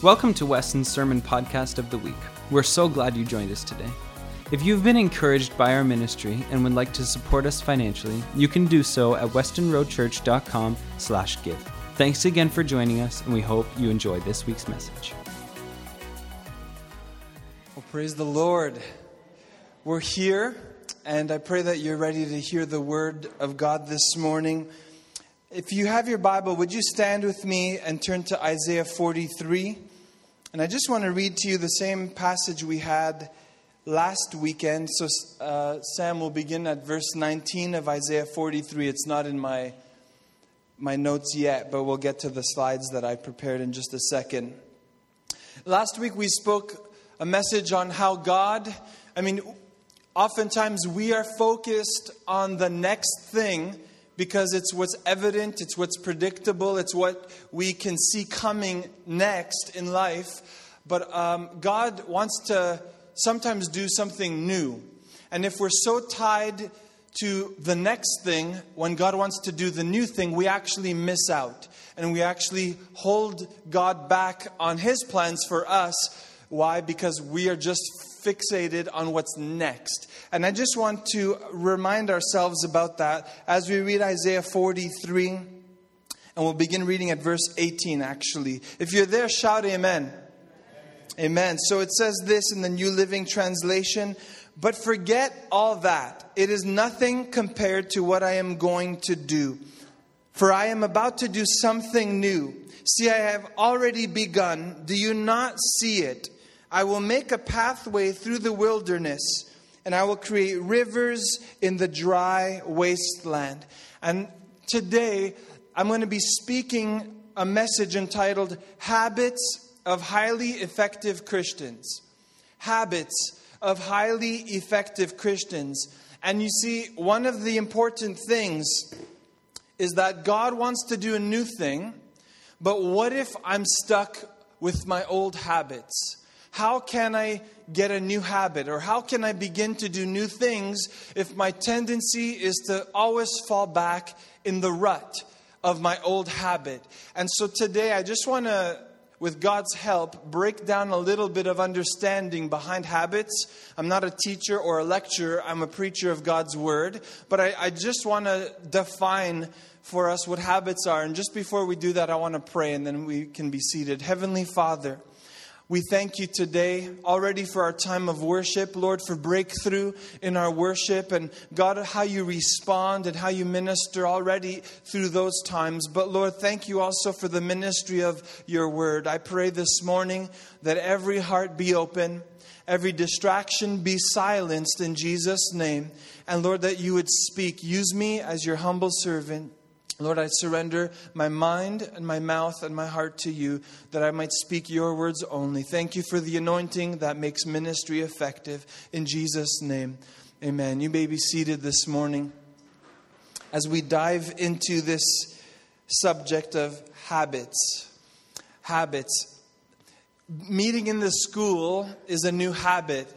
Welcome to Weston's Sermon Podcast of the Week. We're so glad you joined us today. If you've been encouraged by our ministry and would like to support us financially, you can do so at westonroadchurch.com slash give. Thanks again for joining us, and we hope you enjoy this week's message. Well, praise the Lord. We're here, and I pray that you're ready to hear the word of God this morning. If you have your Bible, would you stand with me and turn to Isaiah 43? And I just want to read to you the same passage we had last weekend. So, uh, Sam will begin at verse 19 of Isaiah 43. It's not in my, my notes yet, but we'll get to the slides that I prepared in just a second. Last week we spoke a message on how God, I mean, oftentimes we are focused on the next thing because it's what's evident, it's what's predictable, it's what we can see coming next in life. But um, God wants to sometimes do something new. And if we're so tied to the next thing, when God wants to do the new thing, we actually miss out. And we actually hold God back on His plans for us. Why? Because we are just fixated on what's next. And I just want to remind ourselves about that as we read Isaiah 43. And we'll begin reading at verse 18, actually. If you're there, shout amen. Amen. So it says this in the New Living Translation But forget all that. It is nothing compared to what I am going to do. For I am about to do something new. See, I have already begun. Do you not see it? I will make a pathway through the wilderness, and I will create rivers in the dry wasteland. And today, I'm going to be speaking a message entitled Habits of Highly Effective Christians. Habits of highly effective Christians. And you see, one of the important things is that God wants to do a new thing, but what if I'm stuck with my old habits? How can I get a new habit? Or how can I begin to do new things if my tendency is to always fall back in the rut of my old habit? And so today I just want to with God's help, break down a little bit of understanding behind habits. I'm not a teacher or a lecturer, I'm a preacher of God's word. But I, I just want to define for us what habits are. And just before we do that, I want to pray and then we can be seated. Heavenly Father, we thank you today already for our time of worship, Lord, for breakthrough in our worship, and God, how you respond and how you minister already through those times. But Lord, thank you also for the ministry of your word. I pray this morning that every heart be open, every distraction be silenced in Jesus' name, and Lord, that you would speak. Use me as your humble servant. Lord, I surrender my mind and my mouth and my heart to you that I might speak your words only. Thank you for the anointing that makes ministry effective. In Jesus' name, amen. You may be seated this morning as we dive into this subject of habits. Habits. Meeting in the school is a new habit.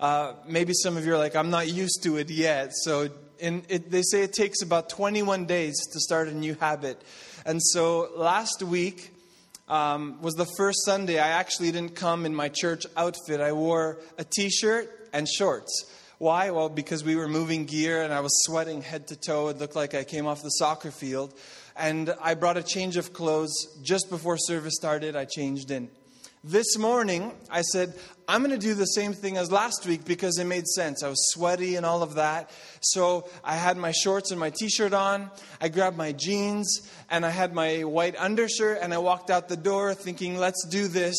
Uh, maybe some of you are like, I'm not used to it yet. So and it, they say it takes about 21 days to start a new habit. And so last week um, was the first Sunday I actually didn't come in my church outfit. I wore a t shirt and shorts. Why? Well, because we were moving gear and I was sweating head to toe. It looked like I came off the soccer field. And I brought a change of clothes just before service started. I changed in. This morning, I said, I'm going to do the same thing as last week because it made sense. I was sweaty and all of that. So I had my shorts and my t shirt on. I grabbed my jeans and I had my white undershirt and I walked out the door thinking, let's do this.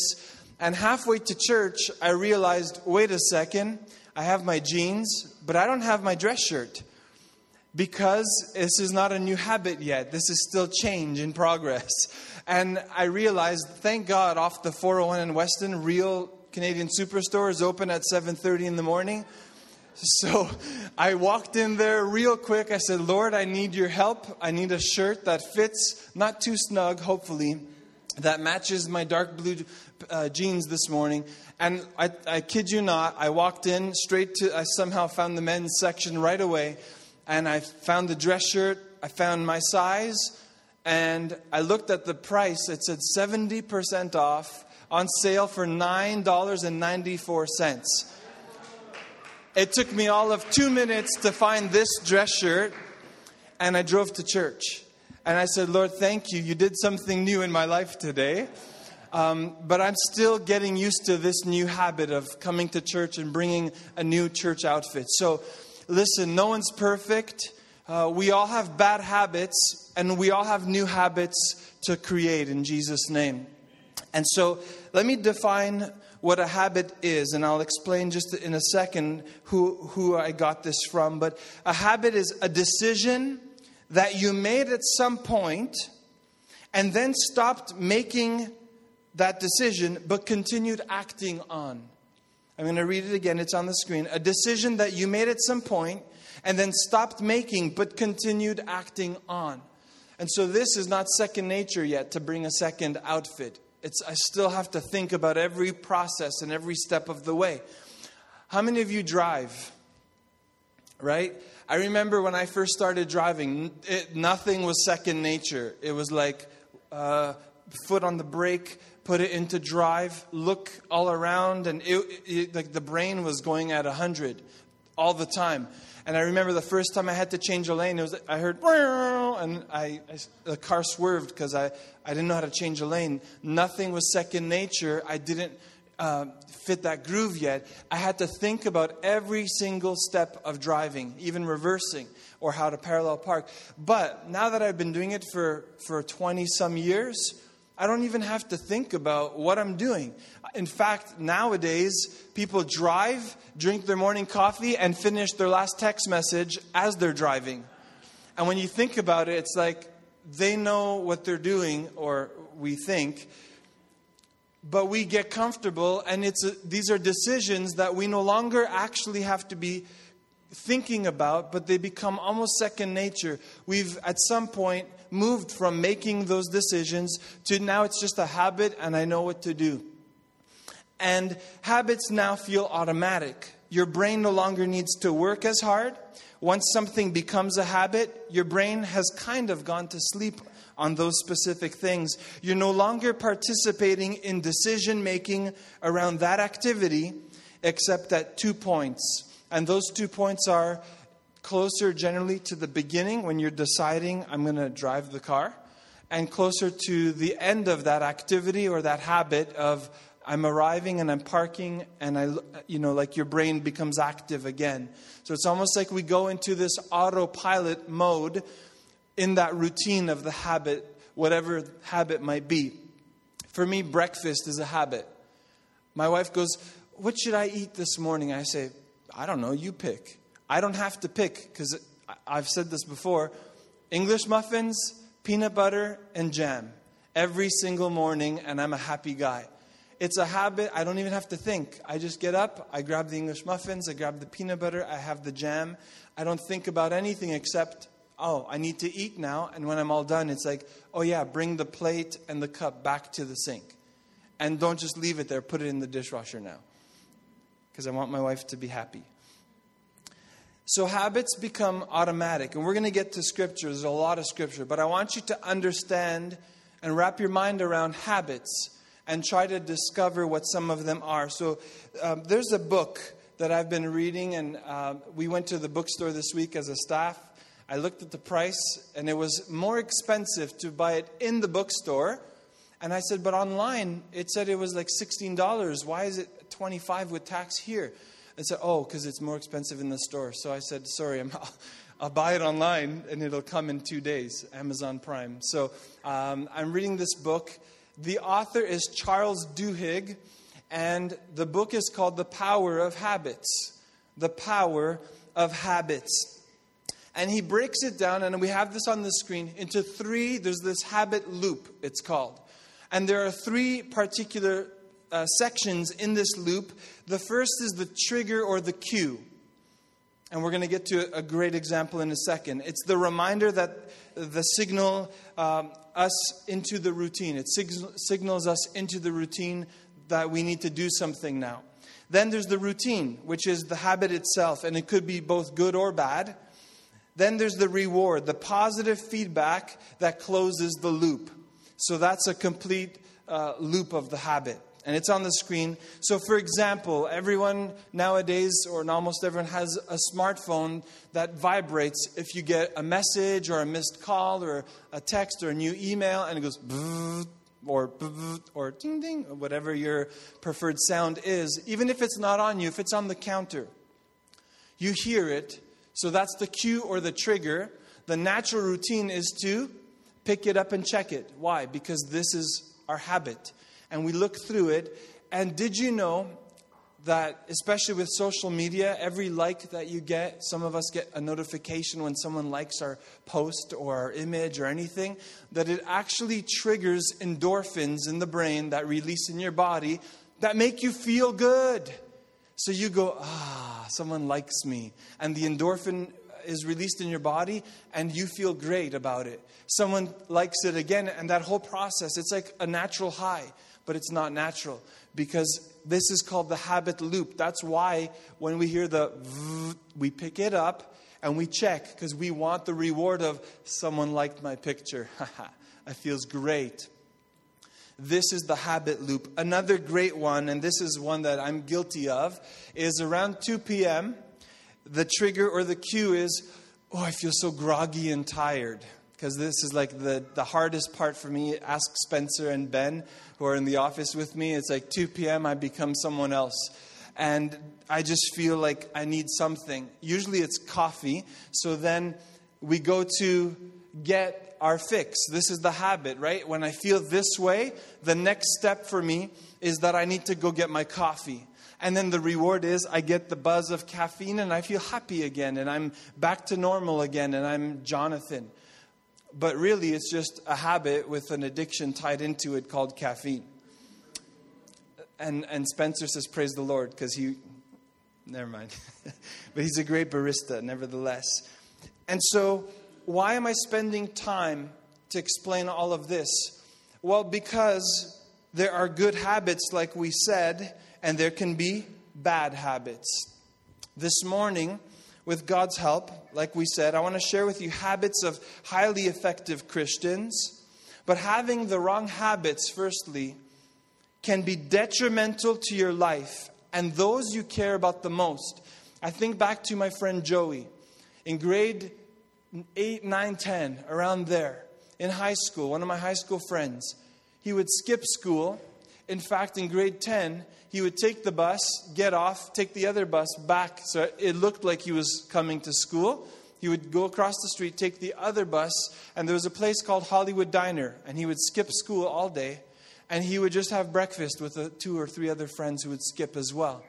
And halfway to church, I realized, wait a second, I have my jeans, but I don't have my dress shirt because this is not a new habit yet. This is still change in progress. And I realized, thank God, off the 401 in Weston, real Canadian Superstore is open at 7:30 in the morning. So I walked in there real quick. I said, Lord, I need your help. I need a shirt that fits, not too snug, hopefully, that matches my dark blue uh, jeans this morning. And I, I kid you not, I walked in straight to, I somehow found the men's section right away. And I found the dress shirt, I found my size, and I looked at the price. It said 70% off on sale for $9.94. It took me all of two minutes to find this dress shirt, and I drove to church. And I said, Lord, thank you. You did something new in my life today. Um, but I'm still getting used to this new habit of coming to church and bringing a new church outfit. So, listen, no one's perfect. Uh, we all have bad habits, and we all have new habits to create in Jesus' name. And so, let me define what a habit is, and I'll explain just in a second who, who I got this from. But a habit is a decision that you made at some point and then stopped making that decision but continued acting on. I'm going to read it again, it's on the screen. A decision that you made at some point and then stopped making but continued acting on. And so this is not second nature yet to bring a second outfit. It's, I still have to think about every process and every step of the way. How many of you drive? Right? I remember when I first started driving, it, nothing was second nature. It was like uh, foot on the brake, put it into drive, look all around, and it, it, like the brain was going at 100 all the time. And I remember the first time I had to change a lane, it was I heard and I, I the car swerved because I, I didn't know how to change a lane. Nothing was second nature. I didn't uh, fit that groove yet. I had to think about every single step of driving, even reversing or how to parallel park. But now that I've been doing it for for 20 some years, I don't even have to think about what I'm doing. In fact, nowadays, people drive, drink their morning coffee, and finish their last text message as they're driving. And when you think about it, it's like they know what they're doing, or we think, but we get comfortable, and it's a, these are decisions that we no longer actually have to be thinking about, but they become almost second nature. We've, at some point, moved from making those decisions to now it's just a habit and I know what to do. And habits now feel automatic. Your brain no longer needs to work as hard. Once something becomes a habit, your brain has kind of gone to sleep on those specific things. You're no longer participating in decision making around that activity, except at two points. And those two points are closer generally to the beginning when you're deciding, I'm going to drive the car, and closer to the end of that activity or that habit of, I'm arriving and I'm parking, and I, you know, like your brain becomes active again. So it's almost like we go into this autopilot mode in that routine of the habit, whatever habit might be. For me, breakfast is a habit. My wife goes, What should I eat this morning? I say, I don't know, you pick. I don't have to pick because I've said this before English muffins, peanut butter, and jam every single morning, and I'm a happy guy. It's a habit. I don't even have to think. I just get up, I grab the English muffins, I grab the peanut butter, I have the jam. I don't think about anything except, oh, I need to eat now. And when I'm all done, it's like, oh, yeah, bring the plate and the cup back to the sink. And don't just leave it there, put it in the dishwasher now. Because I want my wife to be happy. So habits become automatic. And we're going to get to scripture. There's a lot of scripture. But I want you to understand and wrap your mind around habits and try to discover what some of them are. So um, there's a book that I've been reading, and uh, we went to the bookstore this week as a staff. I looked at the price, and it was more expensive to buy it in the bookstore. And I said, but online, it said it was like $16. Why is it 25 with tax here? And said, Oh, because it's more expensive in the store. So I said, Sorry, i will I'll buy it online and it'll come in two days, Amazon Prime. So um, I'm reading this book. The author is Charles Duhigg, and the book is called The Power of Habits. The Power of Habits. And he breaks it down, and we have this on the screen, into three. There's this habit loop, it's called. And there are three particular uh, sections in this loop. The first is the trigger or the cue. And we're going to get to a great example in a second. It's the reminder that the signal um, us into the routine. It sig- signals us into the routine that we need to do something now. Then there's the routine, which is the habit itself, and it could be both good or bad. Then there's the reward, the positive feedback that closes the loop. So that's a complete uh, loop of the habit. And it's on the screen. So, for example, everyone nowadays, or almost everyone, has a smartphone that vibrates if you get a message or a missed call or a text or a new email, and it goes or or ding ding, whatever your preferred sound is. Even if it's not on you, if it's on the counter, you hear it. So that's the cue or the trigger. The natural routine is to pick it up and check it. Why? Because this is our habit and we look through it. And did you know that, especially with social media, every like that you get, some of us get a notification when someone likes our post or our image or anything, that it actually triggers endorphins in the brain that release in your body that make you feel good. So you go, ah, someone likes me. And the endorphin is released in your body and you feel great about it. Someone likes it again, and that whole process, it's like a natural high but it's not natural because this is called the habit loop. That's why when we hear the v, we pick it up and we check because we want the reward of someone liked my picture. it feels great. This is the habit loop. Another great one, and this is one that I'm guilty of, is around 2 p.m. The trigger or the cue is, oh, I feel so groggy and tired because this is like the, the hardest part for me. Ask Spencer and Ben, who are in the office with me. It's like 2 p.m., I become someone else. And I just feel like I need something. Usually it's coffee. So then we go to get our fix. This is the habit, right? When I feel this way, the next step for me is that I need to go get my coffee. And then the reward is I get the buzz of caffeine and I feel happy again and I'm back to normal again and I'm Jonathan but really it's just a habit with an addiction tied into it called caffeine. And, and Spencer says, Praise the Lord, because he, never mind. but he's a great barista, nevertheless. And so, why am I spending time to explain all of this? Well, because there are good habits, like we said, and there can be bad habits. This morning, with God's help, like we said, I want to share with you habits of highly effective Christians. But having the wrong habits, firstly, can be detrimental to your life and those you care about the most. I think back to my friend Joey in grade 8, 9, 10, around there, in high school, one of my high school friends. He would skip school. In fact, in grade 10, he would take the bus, get off, take the other bus back. So it looked like he was coming to school. He would go across the street, take the other bus, and there was a place called Hollywood Diner, and he would skip school all day, and he would just have breakfast with the two or three other friends who would skip as well.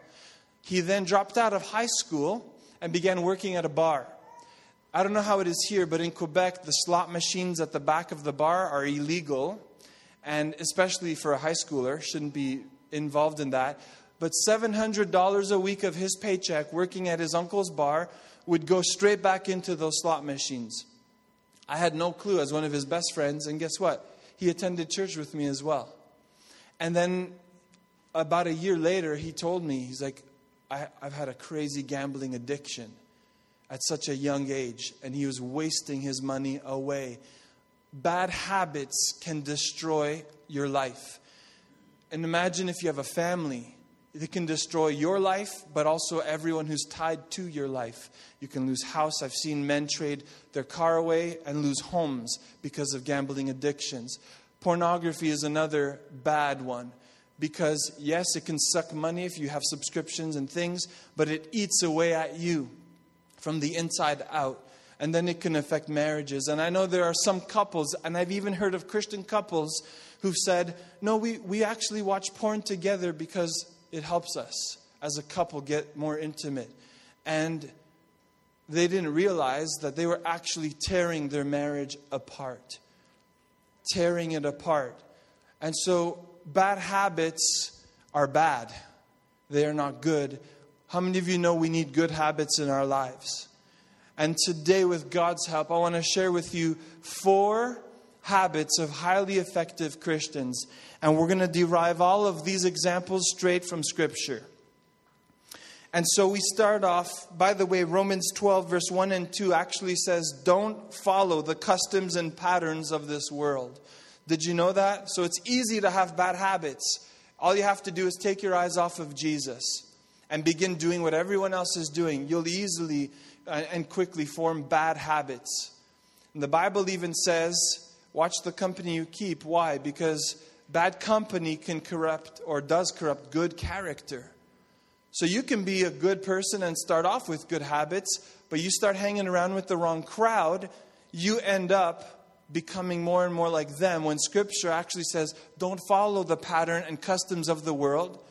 He then dropped out of high school and began working at a bar. I don't know how it is here, but in Quebec, the slot machines at the back of the bar are illegal, and especially for a high schooler, shouldn't be involved in that. But $700 a week of his paycheck working at his uncle's bar would go straight back into those slot machines. I had no clue as one of his best friends, and guess what? He attended church with me as well. And then about a year later, he told me, he's like, I, have had a crazy gambling addiction at such a young age, and he was wasting his money away. Bad habits can destroy your life. And imagine if you have a family. It can destroy your life, but also everyone who's tied to your life. You can lose house. I've seen men trade their car away and lose homes because of gambling addictions. Pornography is another bad one because, yes, it can suck money if you have subscriptions and things, but it eats away at you from the inside out. And then it can affect marriages. And I know there are some couples, and I've even heard of Christian couples who've said, No, we, we actually watch porn together because it helps us as a couple get more intimate. And they didn't realize that they were actually tearing their marriage apart. Tearing it apart. And so, bad habits are bad, they are not good. How many of you know we need good habits in our lives? And today, with God's help, I want to share with you four habits of highly effective Christians. And we're going to derive all of these examples straight from Scripture. And so we start off, by the way, Romans 12, verse 1 and 2 actually says, Don't follow the customs and patterns of this world. Did you know that? So it's easy to have bad habits. All you have to do is take your eyes off of Jesus and begin doing what everyone else is doing. You'll easily Uh, and quickly form bad habits. And the Bible even says, watch the company you keep. Why? Because bad company can corrupt or does corrupt good character. So you can be a good person and start off with good habits, but you start hanging around with the wrong crowd, you end up becoming more and more like them when scripture actually says don't follow the pattern and customs of the world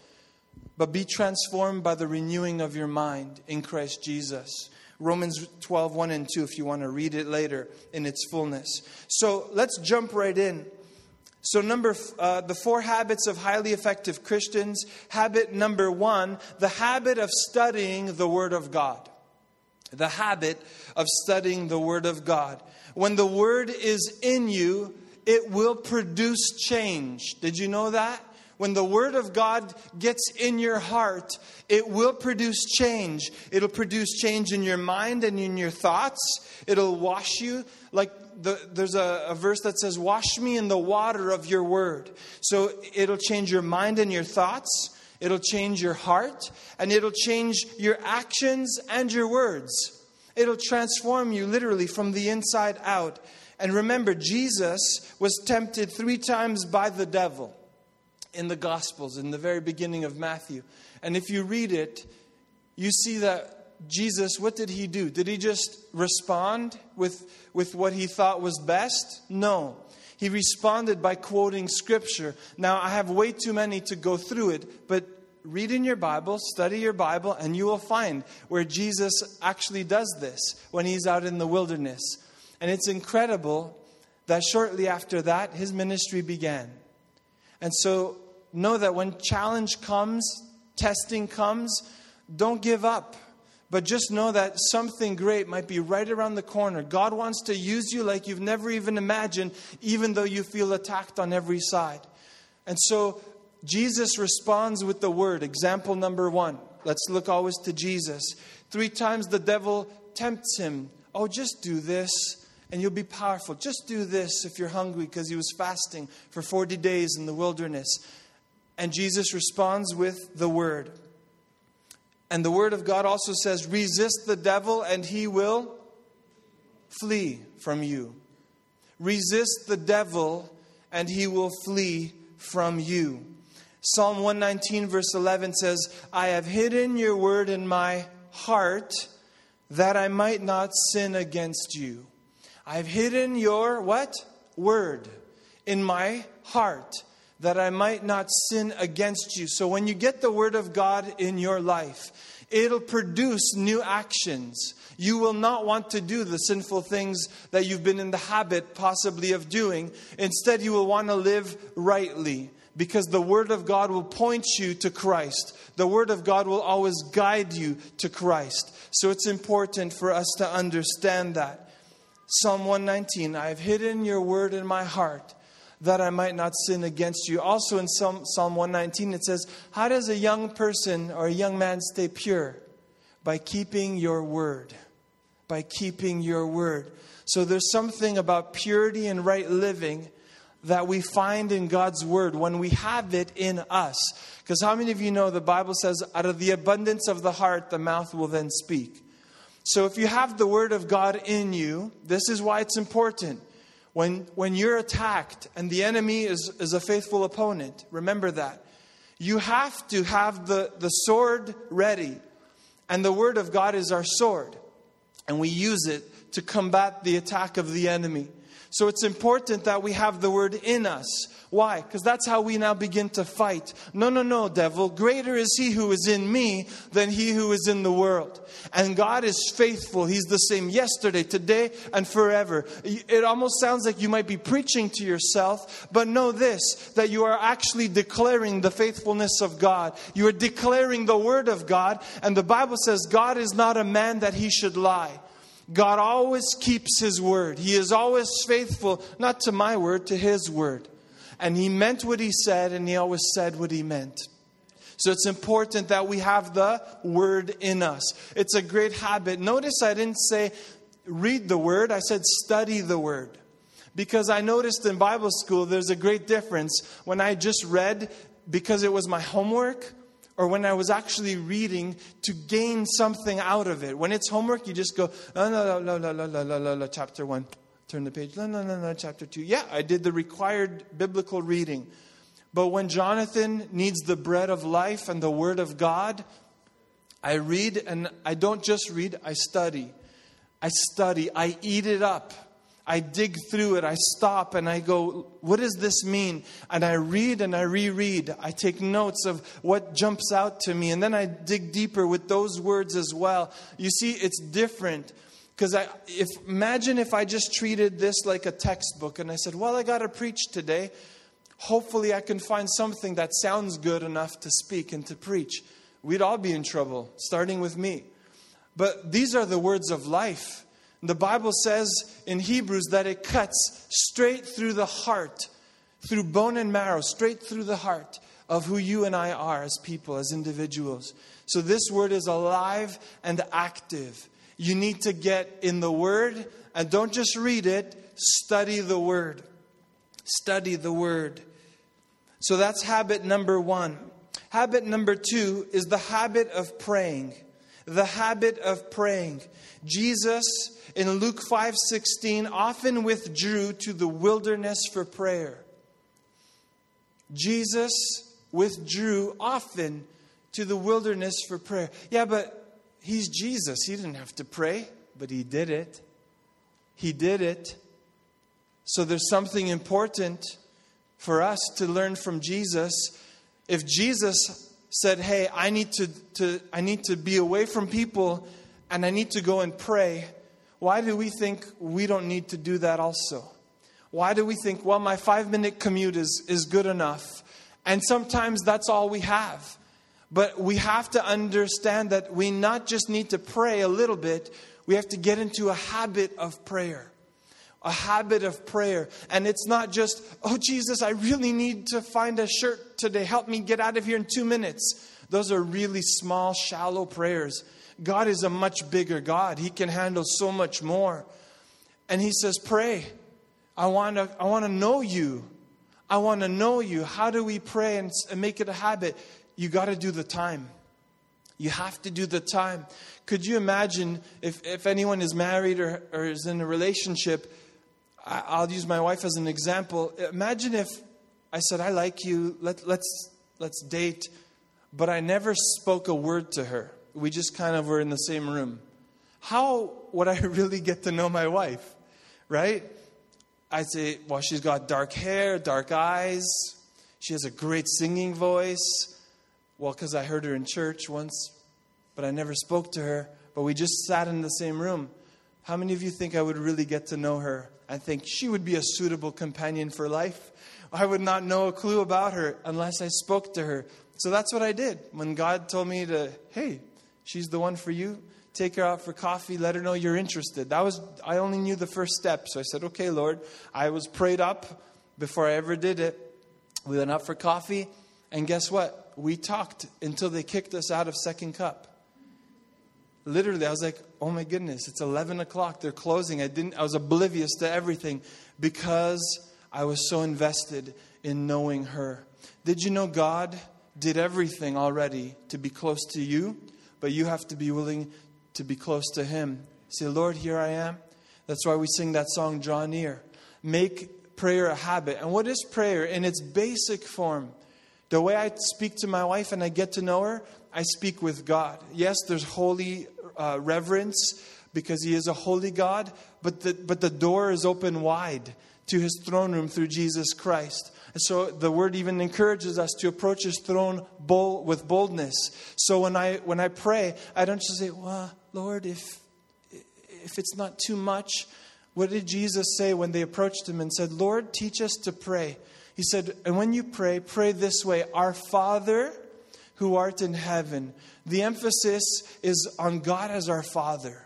but be transformed by the renewing of your mind in Christ Jesus. Romans 12, 1 and 2, if you want to read it later in its fullness. So let's jump right in. So, number uh, the four habits of highly effective Christians. Habit number one, the habit of studying the Word of God. The habit of studying the Word of God. When the Word is in you, it will produce change. Did you know that? When the Word of God gets in your heart, it will produce change. It'll produce change in your mind and in your thoughts. It'll wash you. Like the, there's a, a verse that says, Wash me in the water of your Word. So it'll change your mind and your thoughts. It'll change your heart. And it'll change your actions and your words. It'll transform you literally from the inside out. And remember, Jesus was tempted three times by the devil in the Gospels, in the very beginning of Matthew. And if you read it, you see that Jesus, what did he do? Did he just respond with, with what he thought was best? No. He responded by quoting scripture. Now, I have way too many to go through it, but read in your Bible, study your Bible, and you will find where Jesus actually does this when he's out in the wilderness. And it's incredible that shortly after that, his ministry began. And so know that when challenge comes, testing comes, don't give up. But just know that something great might be right around the corner. God wants to use you like you've never even imagined, even though you feel attacked on every side. And so Jesus responds with the word. Example number one. Let's look always to Jesus. Three times the devil tempts him. Oh, just do this and you'll be powerful. Just do this if you're hungry because he was fasting for 40 days in the wilderness. And Jesus responds with the word. And the word of God also says, resist the devil and he will flee from you. Resist the devil and he will flee from you. Psalm 119, verse 11 says, I have hidden your word in my heart that I might not sin against you. I've hidden your what? Word in my heart that I might not sin against you. So when you get the Word of God in your life, it'll produce new actions. You will not want to do the sinful things that you've been in the habit possibly of doing. Instead, you will want to live rightly because the Word of God will point you to Christ. The Word of God will always guide you to Christ. So it's important for us to understand that. Psalm 119 I have hidden your Word in my heart that I might not sin against you. Also in Psalm, Psalm 119, it says, How does a young person or a young man stay pure? By keeping your word. By keeping your word. So there's something about purity and right living that we find in God's word when we have it in us. Because how many of you know the Bible says, out of the abundance of the heart, the mouth will then speak? So if you have the word of God in you, this is why it's important. When, when you're attacked and the enemy is, is a faithful opponent, remember that. You have to have the, the sword ready. And the Word of God is our sword. And we use it to combat the attack of the enemy. So it's important that we have the Word in us. Why? Because that's how we now begin to fight. No, no, no, devil. Greater is he who is in me than he who is in the world. And God is faithful. He's the same yesterday, today, and forever. It almost sounds like you might be preaching to yourself, but know this that you are actually declaring the faithfulness of God. You are declaring the word of God. And the Bible says God is not a man that he should lie. God always keeps his word. He is always faithful, not to my word, to his word. And he meant what he said, and he always said what he meant. So it's important that we have the word in us. It's a great habit. Notice I didn't say read the word, I said study the word. Because I noticed in Bible school there's a great difference when I just read because it was my homework or when I was actually reading to gain something out of it. When it's homework, you just go, oh, no, no, no, no, no, no, no, no, chapter one, turn the page, no, no, no, no, chapter two. Yeah, I did the required biblical reading. But when Jonathan needs the bread of life and the word of God, I read and I don't just read, I study. I study, I eat it up. I dig through it, I stop and I go, what does this mean? And I read and I reread. I take notes of what jumps out to me, and then I dig deeper with those words as well. You see, it's different. Because I, if imagine if I just treated this like a textbook and I said, Well, I got to preach today. Hopefully, I can find something that sounds good enough to speak and to preach. We'd all be in trouble, starting with me. But these are the words of life. The Bible says in Hebrews that it cuts straight through the heart, through bone and marrow, straight through the heart of who you and I are as people, as individuals. So this word is alive and active. You need to get in the word and don't just read it, study the word. Study the word. So that's habit number one. Habit number two is the habit of praying. The habit of praying. Jesus in Luke 5:16 often withdrew to the wilderness for prayer. Jesus withdrew often to the wilderness for prayer. Yeah, but he's Jesus. He didn't have to pray, but he did it. He did it. So there's something important for us to learn from Jesus. If Jesus said, "Hey, I need to, to I need to be away from people and I need to go and pray," why do we think we don't need to do that also? Why do we think, well, my five minute commute is, is good enough? And sometimes that's all we have. But we have to understand that we not just need to pray a little bit, we have to get into a habit of prayer. A habit of prayer. And it's not just, oh, Jesus, I really need to find a shirt today. Help me get out of here in two minutes. Those are really small, shallow prayers. God is a much bigger God. He can handle so much more. And He says, Pray. I want to, I want to know you. I want to know you. How do we pray and make it a habit? You got to do the time. You have to do the time. Could you imagine if, if anyone is married or, or is in a relationship? I, I'll use my wife as an example. Imagine if I said, I like you, let, let's, let's date, but I never spoke a word to her we just kind of were in the same room. How would I really get to know my wife? Right? I'd say, well, she's got dark hair, dark eyes. She has a great singing voice. Well, because I heard her in church once, but I never spoke to her. But we just sat in the same room. How many of you think I would really get to know her and think she would be a suitable companion for life? I would not know a clue about her unless I spoke to her. So that's what I did. When God told me to, hey, she's the one for you. Take her out for coffee. Let her know you're interested. That was, I only knew the first step. So I said, okay, Lord. I was prayed up before I ever did it. We went out for coffee. And guess what? We talked until they kicked us out of Second Cup. Literally, I was like, oh my goodness, it's 11 o'clock. They're closing. I, didn't, I was oblivious to everything because I was so invested in knowing her. Did you know God did everything already to be close to you? but you have to be willing to be close to Him. Say, Lord, here I am. That's why we sing that song, Draw Near. Make prayer a habit. And what is prayer? In its basic form, the way I speak to my wife and I get to know her, I speak with God. Yes, there's holy uh, reverence because He is a holy God, but the, but the door is open wide to His throne room through Jesus Christ. And so the word even encourages us to approach his throne bold, with boldness. So when I when I pray, I don't just say, "Well, Lord, if if it's not too much." What did Jesus say when they approached him and said, "Lord, teach us to pray?" He said, "And when you pray, pray this way: Our Father, who art in heaven." The emphasis is on God as our Father.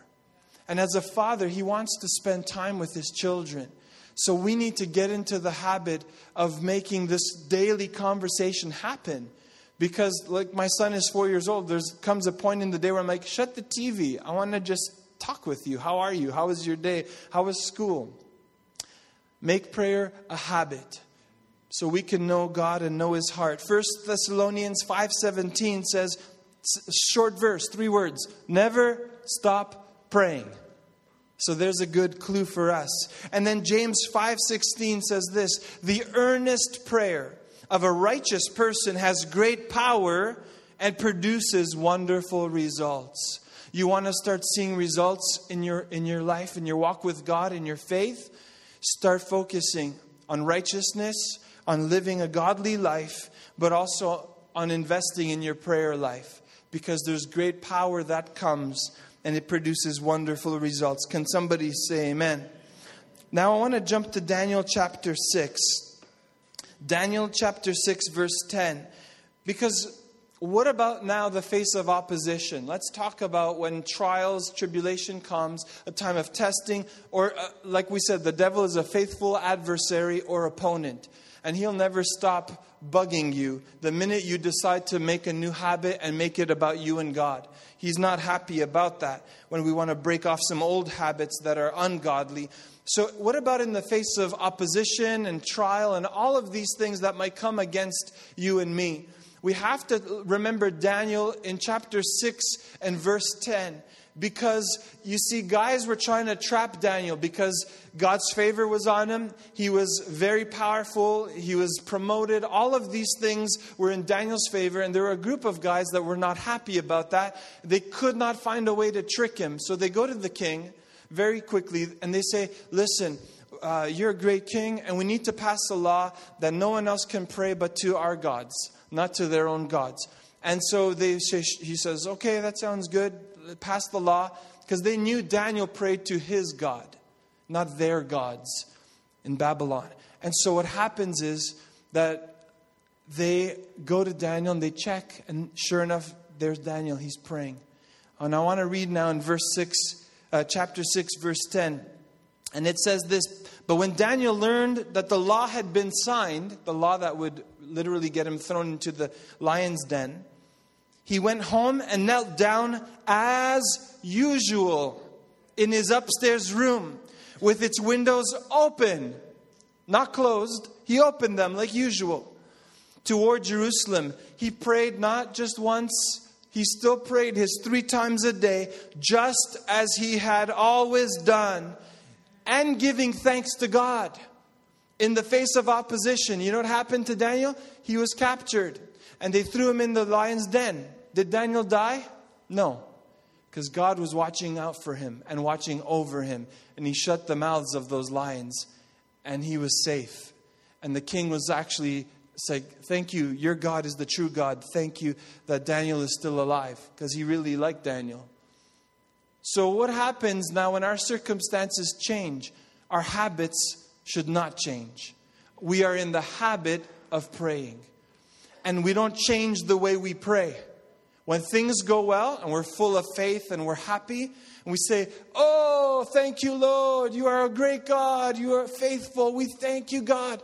And as a father, he wants to spend time with his children. So we need to get into the habit of making this daily conversation happen. Because, like, my son is four years old. There comes a point in the day where I'm like, shut the TV. I want to just talk with you. How are you? How was your day? How was school? Make prayer a habit. So we can know God and know his heart. 1 Thessalonians 5:17 says short verse, three words, never stop praying. So there's a good clue for us. And then James 5:16 says this, the earnest prayer of a righteous person has great power and produces wonderful results. You want to start seeing results in your in your life in your walk with God in your faith? Start focusing on righteousness, on living a godly life, but also on investing in your prayer life because there's great power that comes and it produces wonderful results. Can somebody say amen? Now I want to jump to Daniel chapter 6. Daniel chapter 6, verse 10. Because what about now the face of opposition? Let's talk about when trials, tribulation comes, a time of testing, or uh, like we said, the devil is a faithful adversary or opponent, and he'll never stop bugging you the minute you decide to make a new habit and make it about you and God. He's not happy about that when we want to break off some old habits that are ungodly. So, what about in the face of opposition and trial and all of these things that might come against you and me? We have to remember Daniel in chapter 6 and verse 10 because you see, guys were trying to trap Daniel because God's favor was on him. He was very powerful. He was promoted. All of these things were in Daniel's favor, and there were a group of guys that were not happy about that. They could not find a way to trick him. So they go to the king very quickly and they say, Listen, uh, you're a great king, and we need to pass a law that no one else can pray but to our gods not to their own gods. And so they he says, okay, that sounds good. Pass the law. Because they knew Daniel prayed to his God, not their gods in Babylon. And so what happens is that they go to Daniel and they check, and sure enough, there's Daniel. He's praying. And I want to read now in verse 6, uh, chapter 6, verse 10. And it says this But when Daniel learned that the law had been signed, the law that would literally get him thrown into the lion's den. He went home and knelt down as usual in his upstairs room with its windows open, not closed. He opened them like usual toward Jerusalem. He prayed not just once, he still prayed his three times a day, just as he had always done, and giving thanks to God in the face of opposition. You know what happened to Daniel? He was captured and they threw him in the lion's den. Did Daniel die? No. Because God was watching out for him and watching over him. And he shut the mouths of those lions and he was safe. And the king was actually saying, Thank you, your God is the true God. Thank you that Daniel is still alive because he really liked Daniel. So, what happens now when our circumstances change? Our habits should not change. We are in the habit of praying. And we don't change the way we pray. When things go well and we're full of faith and we're happy, and we say, Oh, thank you, Lord. You are a great God. You are faithful. We thank you, God.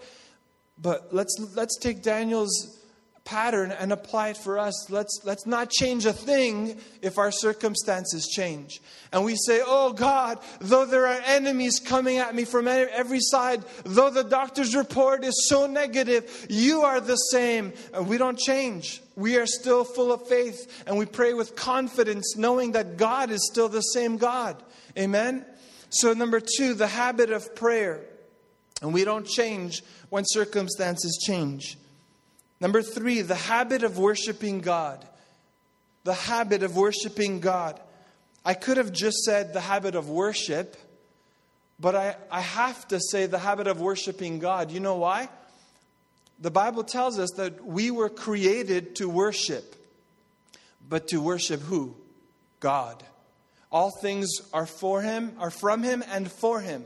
But let's, let's take Daniel's pattern and apply it for us. Let's, let's not change a thing if our circumstances change. And we say, Oh God, though there are enemies coming at me from every side, though the doctor's report is so negative, you are the same. And we don't change. We are still full of faith and we pray with confidence, knowing that God is still the same God. Amen? So, number two, the habit of prayer. And we don't change when circumstances change. Number three, the habit of worshiping God. The habit of worshiping God. I could have just said the habit of worship, but I, I have to say the habit of worshiping God. You know why? The Bible tells us that we were created to worship, but to worship who? God. All things are for Him, are from Him, and for Him.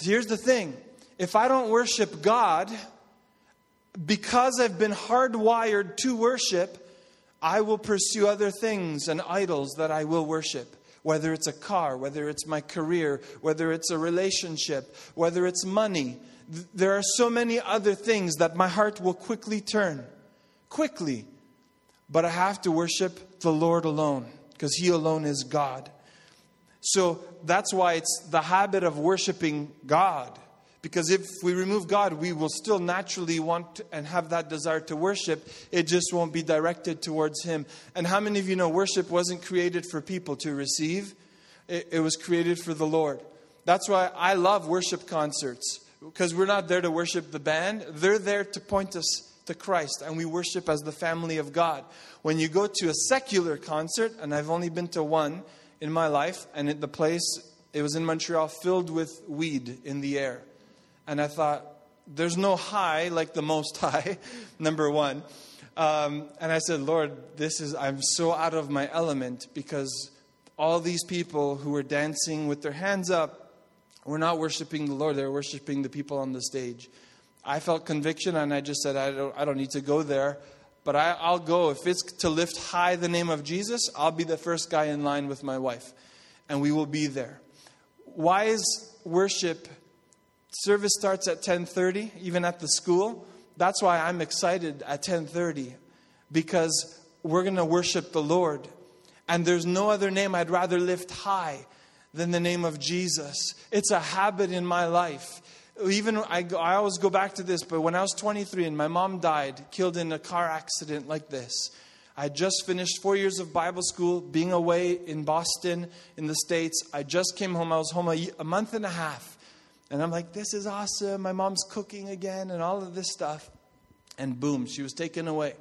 Here's the thing if I don't worship God, because I've been hardwired to worship, I will pursue other things and idols that I will worship. Whether it's a car, whether it's my career, whether it's a relationship, whether it's money. There are so many other things that my heart will quickly turn. Quickly. But I have to worship the Lord alone because He alone is God. So that's why it's the habit of worshiping God Because if we remove God, we will still naturally want and have that desire to worship. It just won't be directed towards Him. And how many of you know worship wasn't created for people to receive? It, it was created for the Lord. That's why I love worship concerts because we're not there to worship the band, they're there to point us to Christ, and we worship as the family of God. When you go to a secular concert, and I've only been to one in my life, and the place, it was in Montreal, filled with weed in the air. And I thought, there's no high like the most high, number one. Um, and I said, Lord, this is, I'm so out of my element because all these people who were dancing with their hands up were not worshiping the Lord, they were worshiping the people on the stage. I felt conviction and I just said, I don't, I don't need to go there, but I, I'll go. If it's to lift high the name of Jesus, I'll be the first guy in line with my wife, and we will be there. Why is worship service starts at 10:30 even at the school that's why i'm excited at 10:30 because we're going to worship the lord and there's no other name i'd rather lift high than the name of Jesus. It's a habit in my life. Even I, I always go back to this, but when I was 23 and my mom died, killed in a car accident like this, I just finished four years of Bible school, being away in Boston, in the States. I just came home. I was home a, a month and a half. And I'm like, this is awesome. My mom's cooking again and all of this stuff. And boom, she was taken away.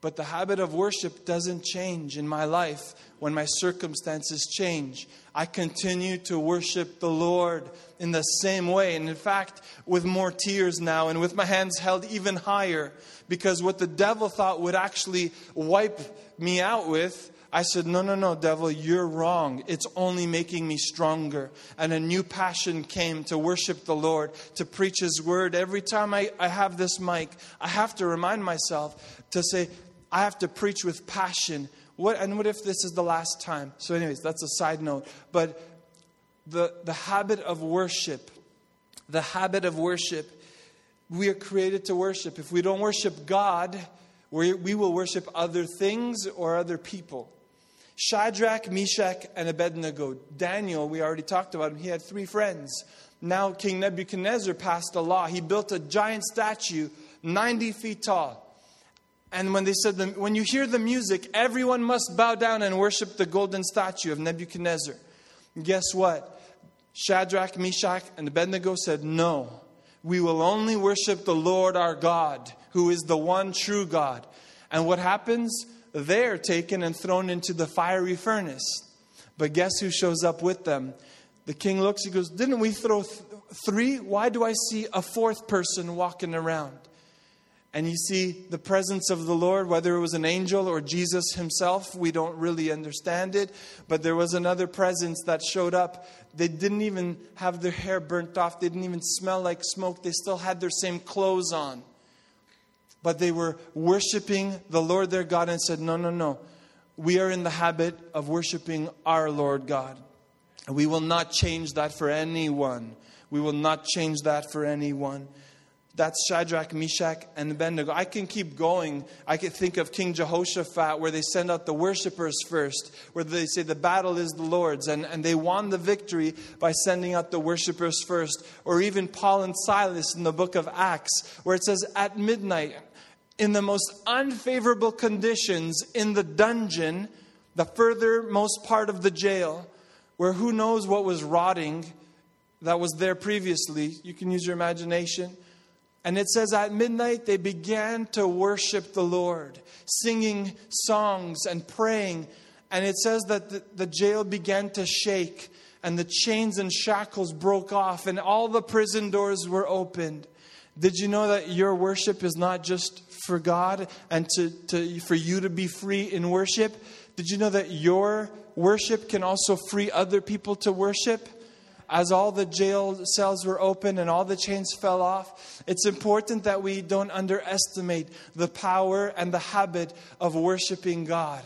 But the habit of worship doesn't change in my life when my circumstances change. I continue to worship the Lord in the same way. And in fact, with more tears now and with my hands held even higher, because what the devil thought would actually wipe me out with, I said, No, no, no, devil, you're wrong. It's only making me stronger. And a new passion came to worship the Lord, to preach His word. Every time I, I have this mic, I have to remind myself to say, I have to preach with passion. What, and what if this is the last time? So, anyways, that's a side note. But the, the habit of worship, the habit of worship, we are created to worship. If we don't worship God, we, we will worship other things or other people. Shadrach, Meshach, and Abednego. Daniel, we already talked about him, he had three friends. Now, King Nebuchadnezzar passed a law. He built a giant statue, 90 feet tall. And when they said, the, when you hear the music, everyone must bow down and worship the golden statue of Nebuchadnezzar. Guess what? Shadrach, Meshach, and Abednego said, No, we will only worship the Lord our God, who is the one true God. And what happens? They're taken and thrown into the fiery furnace. But guess who shows up with them? The king looks, he goes, Didn't we throw th- three? Why do I see a fourth person walking around? and you see the presence of the Lord, whether it was an angel or Jesus himself, we don't really understand it. But there was another presence that showed up. They didn't even have their hair burnt off, they didn't even smell like smoke, they still had their same clothes on. But they were worshiping the Lord their God and said, No, no, no. We are in the habit of worshiping our Lord God. And we will not change that for anyone. We will not change that for anyone. That's Shadrach, Meshach, and Abednego. I can keep going. I can think of King Jehoshaphat, where they send out the worshippers first, where they say the battle is the Lord's, and, and they won the victory by sending out the worshippers first. Or even Paul and Silas in the book of Acts, where it says, At midnight, in the most unfavorable conditions in the dungeon, the furthermost part of the jail, where who knows what was rotting that was there previously. You can use your imagination and it says, at midnight they began to worship the Lord, singing songs and praying. And it says that the, the, jail began to shake, and the chains and shackles broke off, and all the prison doors were opened. Did you know that your worship is not just for God and to, to, for you to be free in worship? Did you know that your worship can also free other people to worship? as all the jail cells were open and all the chains fell off, it's important that we don't underestimate the power and the habit of worshiping God.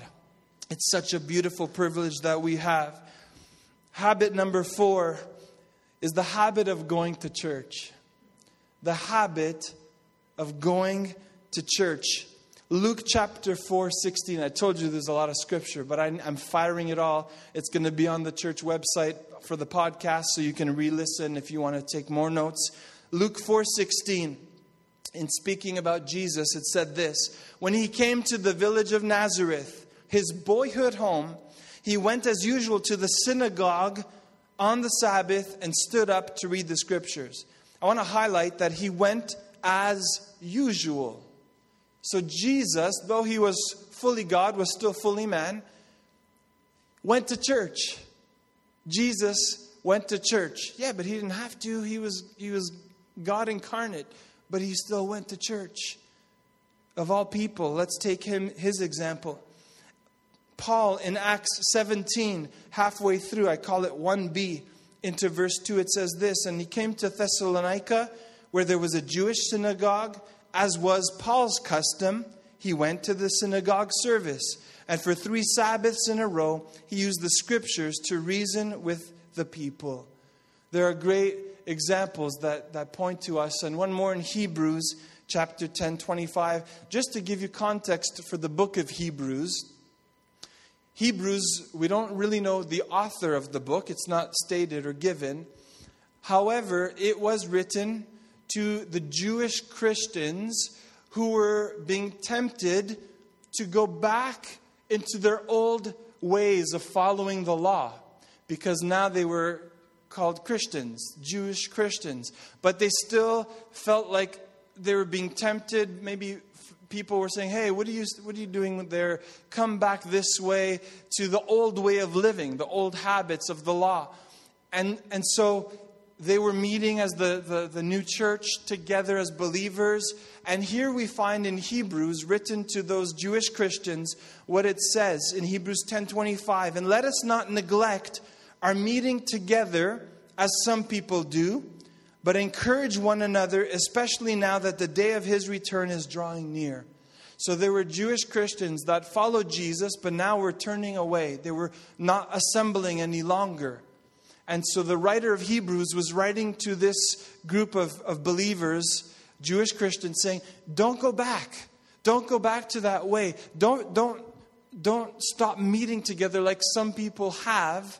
It's such a beautiful privilege that we have. Habit number four is the habit of going to church. The habit of going to church. Luke chapter 4, 16. I told you there's a lot of scripture, but I, am firing it all. It's going to be on the church website for the podcast so you can re listen if you want to take more notes. Luke 4:16 in speaking about Jesus it said this when he came to the village of Nazareth his boyhood home he went as usual to the synagogue on the Sabbath and stood up to read the scriptures I want to highlight that he went as usual so Jesus though he was fully God was still fully man went to church Jesus went to church. Yeah, but he didn't have to. He was, he was God incarnate, but he still went to church. Of all people, let's take him his example. Paul in Acts 17, halfway through, I call it 1b, into verse 2, it says this And he came to Thessalonica, where there was a Jewish synagogue, as was Paul's custom. He went to the synagogue service. And for three Sabbaths in a row, he used the scriptures to reason with the people. There are great examples that, that point to us, and one more in Hebrews chapter 10, 25. Just to give you context for the book of Hebrews, Hebrews, we don't really know the author of the book, it's not stated or given. However, it was written to the Jewish Christians who were being tempted to go back into their old ways of following the law because now they were called Christians, Jewish Christians. But they still felt like they were being tempted. Maybe people were saying, Hey, what are, you, what are you doing there? Come back this way to the old way of living, the old habits of the law. And, and so they were meeting as the, the, the new church together as believers. And here we find in Hebrews, written to those Jewish Christians, what it says in Hebrews 10:25. And let us not neglect our meeting together as some people do, but encourage one another, especially now that the day of his return is drawing near. So there were Jewish Christians that followed Jesus, but now were turning away. They were not assembling any longer. And so the writer of Hebrews was writing to this group of, of believers, Jewish Christians, saying, Don't go back. Don't go back to that way. Don't, don't, don't stop meeting together like some people have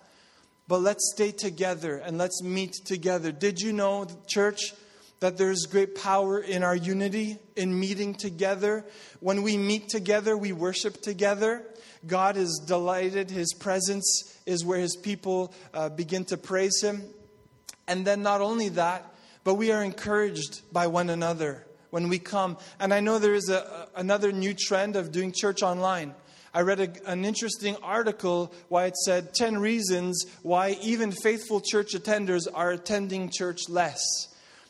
but let's stay together and let's meet together. Did you know, church, that there's great power in our unity, in meeting together? When we meet together, we worship together. God is delighted. His presence is where His people uh, begin to praise Him. And then, not only that, but we are encouraged by one another when we come. And I know there is a, another new trend of doing church online. I read a, an interesting article why it said 10 reasons why even faithful church attenders are attending church less.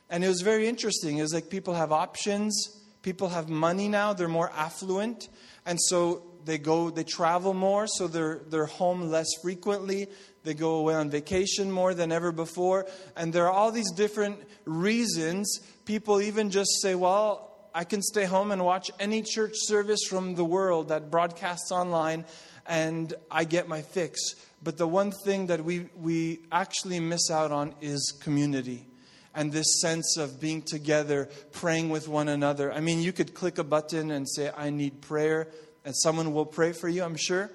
And it was very interesting. It was like people have options, people have money now, they're more affluent, and so they go they travel more, so they're they're home less frequently. They go away on vacation more than ever before, and there are all these different reasons. People even just say, "Well, I can stay home and watch any church service from the world that broadcasts online, and I get my fix. But the one thing that we, we actually miss out on is community and this sense of being together, praying with one another. I mean, you could click a button and say, I need prayer, and someone will pray for you, I'm sure.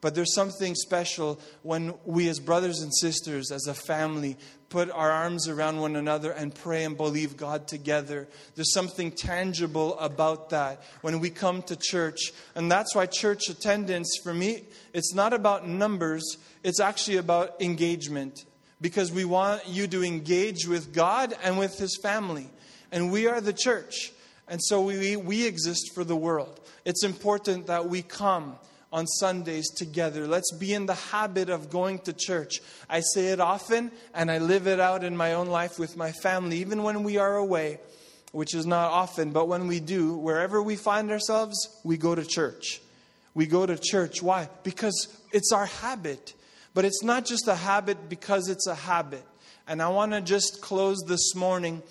But there's something special when we, as brothers and sisters, as a family, put our arms around one another and pray and believe God together. There's something tangible about that when we come to church. And that's why church attendance, for me, it's not about numbers, it's actually about engagement. Because we want you to engage with God and with His family. And we are the church. And so we, we exist for the world. It's important that we come on Sundays together. Let's be in the habit of going to church. I say it often and I live it out in my own life with my family, even when we are away, which is not often, but when we do, wherever we find ourselves, we go to church. We go to church. Why? Because it's our habit. But it's not just a habit because it's a habit. And I want to just close this morning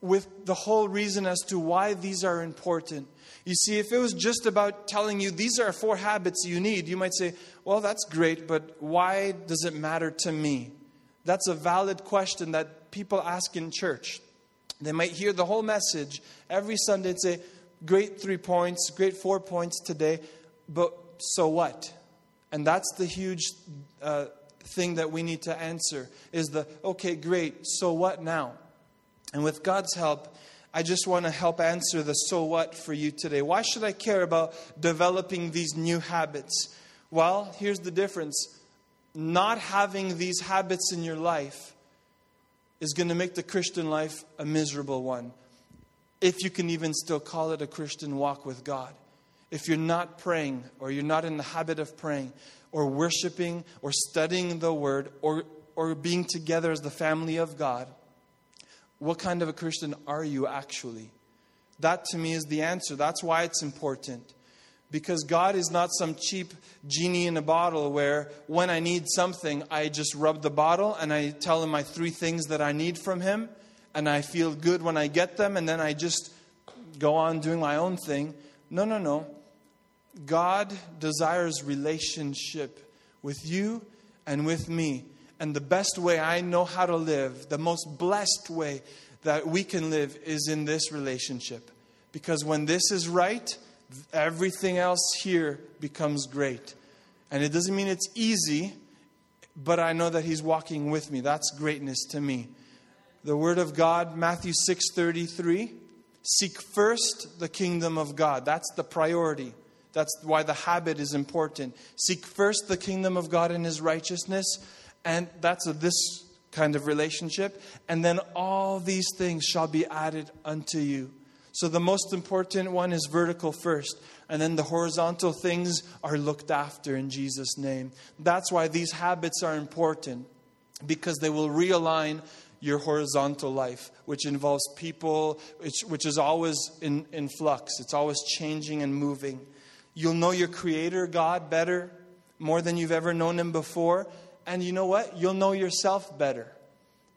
with the whole reason as to why these are important. You see, if it was just about telling you these are four habits you need, you might say, well, that's great, but why does it matter to me? That's a valid question that people ask in church. They might hear the whole message every Sunday and say, great three points, great four points today, but so what? And that's the huge uh, thing that we need to answer is the, okay, great, so what now? And with God's help, I just want to help answer the so what for you today. Why should I care about developing these new habits? Well, here's the difference not having these habits in your life is going to make the Christian life a miserable one. If you can even still call it a Christian walk with God. If you're not praying, or you're not in the habit of praying, or worshiping, or studying the Word, or, or being together as the family of God, what kind of a Christian are you actually? That to me is the answer. That's why it's important. Because God is not some cheap genie in a bottle where when I need something, I just rub the bottle and I tell him my three things that I need from him, and I feel good when I get them, and then I just go on doing my own thing. No, no, no. God desires relationship with you and with me. And the best way I know how to live, the most blessed way that we can live, is in this relationship. Because when this is right, everything else here becomes great. And it doesn't mean it's easy, but I know that He's walking with me. That's greatness to me. The Word of God, Matthew 6 33. Seek first the kingdom of God. That's the priority. That's why the habit is important. Seek first the kingdom of God and His righteousness and that's a, this kind of relationship. And then all these things shall be added unto you. So the most important one is vertical first. And then the horizontal things are looked after in Jesus' name. That's why these habits are important because they will realign your horizontal life, which involves people, which, which is always in, in flux. It's always changing and moving. You'll know your Creator, God, better, more than you've ever known Him before. And you know what? You'll know yourself better.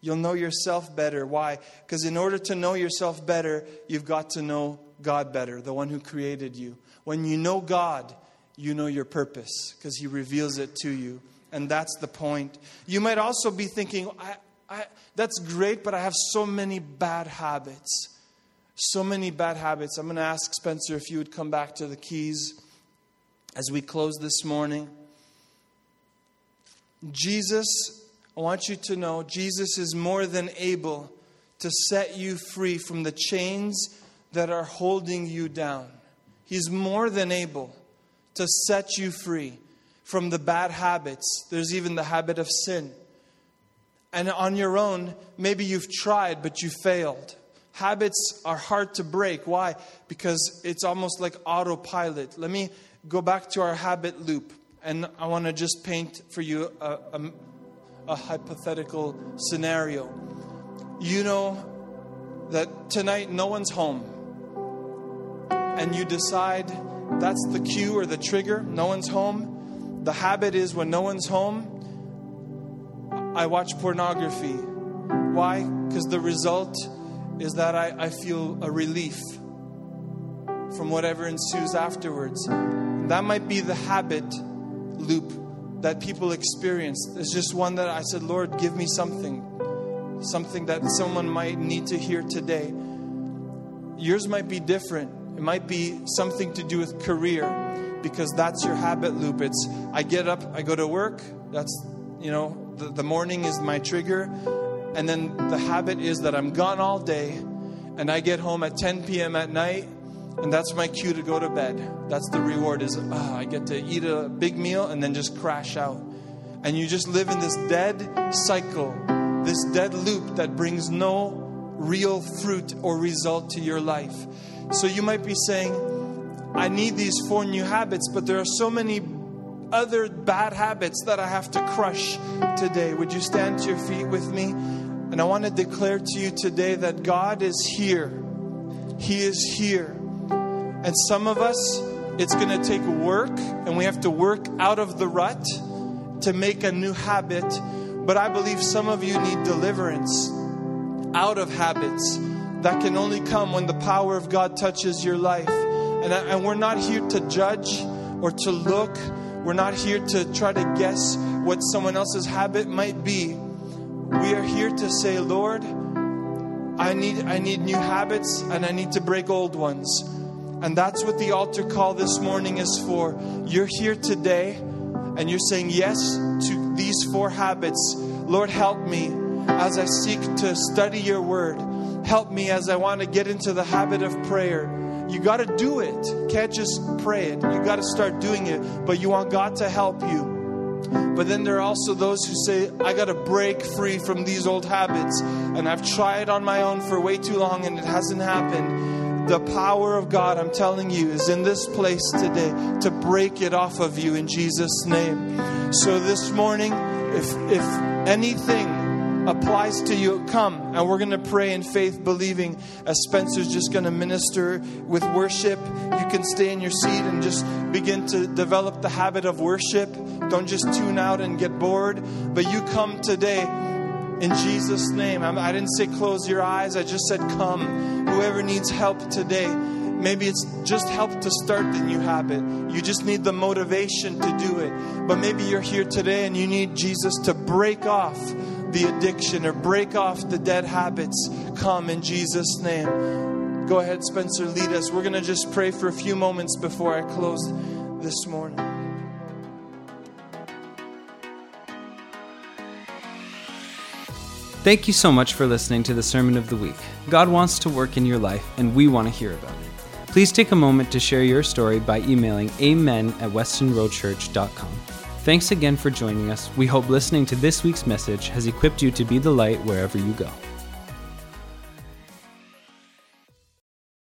You'll know yourself better. Why? Because in order to know yourself better, you've got to know God better, the one who created you. When you know God, you know your purpose because He reveals it to you. And that's the point. You might also be thinking, I, I, that's great, but I have so many bad habits. So many bad habits. I'm going to ask Spencer if you would come back to the keys as we close this morning. Jesus, I want you to know, Jesus is more than able to set you free from the chains that are holding you down. He's more than able to set you free from the bad habits. There's even the habit of sin. And on your own, maybe you've tried, but you failed. Habits are hard to break. Why? Because it's almost like autopilot. Let me go back to our habit loop. And I want to just paint for you a, a, a hypothetical scenario. You know that tonight no one's home, and you decide that's the cue or the trigger, no one's home. The habit is when no one's home, I watch pornography. Why? Because the result is that I, I feel a relief from whatever ensues afterwards. And That might be the habit loop that people experience. It's just one that I said, Lord, give me something, something that someone might need to hear today. Yours might be different. It might be something to do with career because that's your habit loop. It's I get up, I go to work. That's, you know, the, the morning is my trigger. And then the habit is that I'm gone all day and I get home at 10 p.m. at night and that's my cue to go to bed. That's the reward is oh, I get to eat a big meal and then just crash out. And you just live in this dead cycle, this dead loop that brings no real fruit or result to your life. So you might be saying, I need these four new habits, but there are so many other bad habits that I have to crush today. Would you stand to your feet with me? And I want to declare to you today that God is here. He is here. And some of us, it's going to take work, and we have to work out of the rut to make a new habit. But I believe some of you need deliverance out of habits that can only come when the power of God touches your life. And, and we're not here to judge or to look, we're not here to try to guess what someone else's habit might be. We are here to say, Lord, I need, I need new habits and I need to break old ones. And that's what the altar call this morning is for. You're here today and you're saying yes to these four habits. Lord, help me as I seek to study your word. help me as I want to get into the habit of prayer. You got to do it. Can't just pray it. You got to start doing it, but you want God to help you. But then there are also those who say, I got to break free from these old habits. And I've tried on my own for way too long and it hasn't happened. The power of God, I'm telling you, is in this place today to break it off of you in Jesus' name. So this morning, if, if anything applies to you, come and we're going to pray in faith, believing as Spencer's just going to minister with worship. You can stay in your seat and just begin to develop the habit of worship. Don't just tune out and get bored, but you come today in Jesus' name. I didn't say close your eyes, I just said come. Whoever needs help today, maybe it's just help to start the new habit. You just need the motivation to do it. But maybe you're here today and you need Jesus to break off the addiction or break off the dead habits, come in Jesus' name. Go ahead, Spencer, lead us. We're going to just pray for a few moments before I close this morning. Thank you so much for listening to the Sermon of the Week. God wants to work in your life, and we want to hear about it. Please take a moment to share your story by emailing amen at westonroadchurch.com. Thanks again for joining us. We hope listening to this week's message has equipped you to be the light wherever you go.